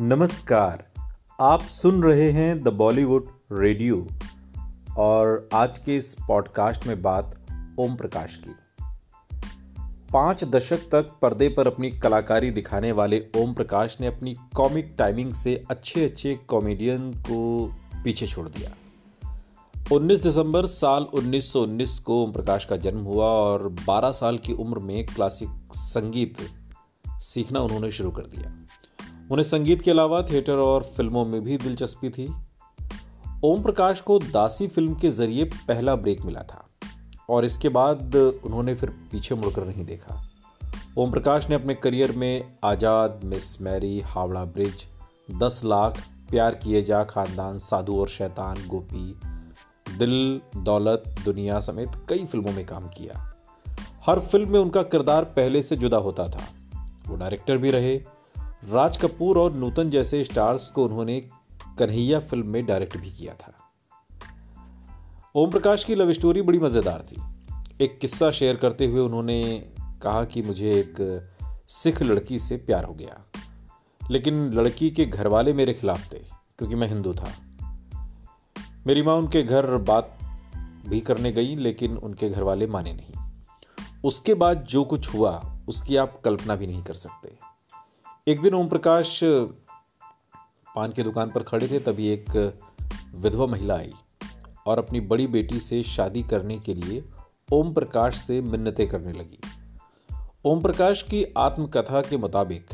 नमस्कार। आप सुन रहे हैं द बॉलीवुड रेडियो और आज के इस पॉडकास्ट में बात ओम प्रकाश की। पाँच दशक तक पर्दे पर अपनी कलाकारी दिखाने वाले ओम प्रकाश ने अपनी कॉमिक टाइमिंग से अच्छे अच्छे कॉमेडियन को पीछे छोड़ दिया। 19 दिसंबर साल 1919 को ओम प्रकाश का जन्म हुआ और 12 साल की उम्र में क्लासिक संगीत सीखना उन्होंने शुरू कर दिया। उन्हें संगीत के अलावा थिएटर और फ़िल्मों में भी दिलचस्पी थी। ओम प्रकाश को दासी फ़िल्म के ज़रिए पहला ब्रेक मिला था और इसके बाद उन्होंने फिर पीछे मुड़कर नहीं देखा। ओम प्रकाश ने अपने करियर में Azaad, Miss Mary, Howrah Bridge, दस लाख, प्यार किए जा खानदान, साधु और शैतान, गोपी, दिल, दौलत, दुनिया समेत कई फ़िल्मों में काम किया। हर फ़िल्म में उनका किरदार पहले से जुदा होता था। वो डायरेक्टर भी रहे राज कपूर और नूतन जैसे स्टार्स को उन्होंने कन्हैया फ़िल्म में डायरेक्ट भी किया था। ओम प्रकाश की लव स्टोरी बड़ी मज़ेदार थी। एक किस्सा शेयर करते हुए उन्होंने कहा कि मुझे एक सिख लड़की से प्यार हो गया। लेकिन लड़की के घर वाले मेरे खिलाफ थे, क्योंकि मैं हिंदू था। मेरी माँ उनके घर बात भी करने गई, लेकिन उनके घर वाले माने नहीं। उसके बाद जो कुछ हुआ, उसकी आप कल्पना भी नहीं कर सकते। एक दिन ओम प्रकाश पान की दुकान पर खड़े थे, तभी एक विधवा महिला आई और अपनी बड़ी बेटी से शादी करने के लिए ओम प्रकाश से मिन्नतें करने लगी। ओम प्रकाश की आत्मकथा के मुताबिक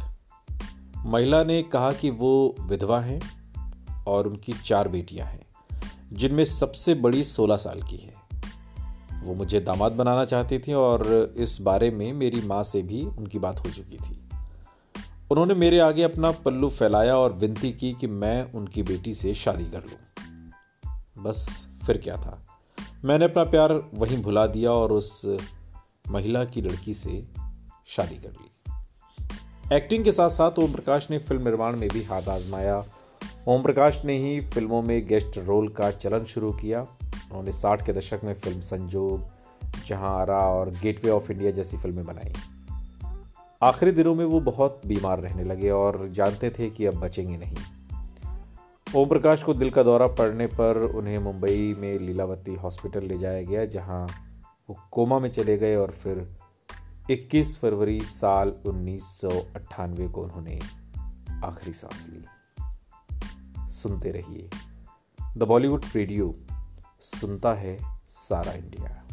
महिला ने कहा कि वो विधवा हैं और उनकी चार बेटियाँ हैं, जिनमें सबसे बड़ी सोलह साल की है। वो मुझे दामाद बनाना चाहती थी और इस बारे में मेरी माँ से भी उनकी बात हो चुकी थी। उन्होंने मेरे आगे अपना पल्लू फैलाया और विनती की कि मैं उनकी बेटी से शादी कर लूँ। बस फिर क्या था। मैंने अपना प्यार वहीं भुला दिया और उस महिला की लड़की से शादी कर ली। एक्टिंग के साथ साथ ओम प्रकाश ने फ़िल्म निर्माण में भी हाथ आजमाया। ओम प्रकाश ने ही फ़िल्मों में गेस्ट रोल का चलन शुरू किया। उन्होंने साठ के दशक में फ़िल्म संजोग, जहाँ आरा और गेटवे ऑफ़ इंडिया जैसी फ़िल्में बनाई। आखिरी दिनों में वो बहुत बीमार रहने लगे और जानते थे कि अब बचेंगे नहीं। ओम प्रकाश को दिल का दौरा पड़ने पर उन्हें मुंबई में लीलावती हॉस्पिटल ले जाया गया, जहाँ वो कोमा में चले गए और फिर 21 फरवरी साल उन्नीस सौ अट्ठानवे को उन्होंने आखिरी सांस ली। सुनते रहिए। द बॉलीवुड रेडियो, सुनता है सारा इंडिया।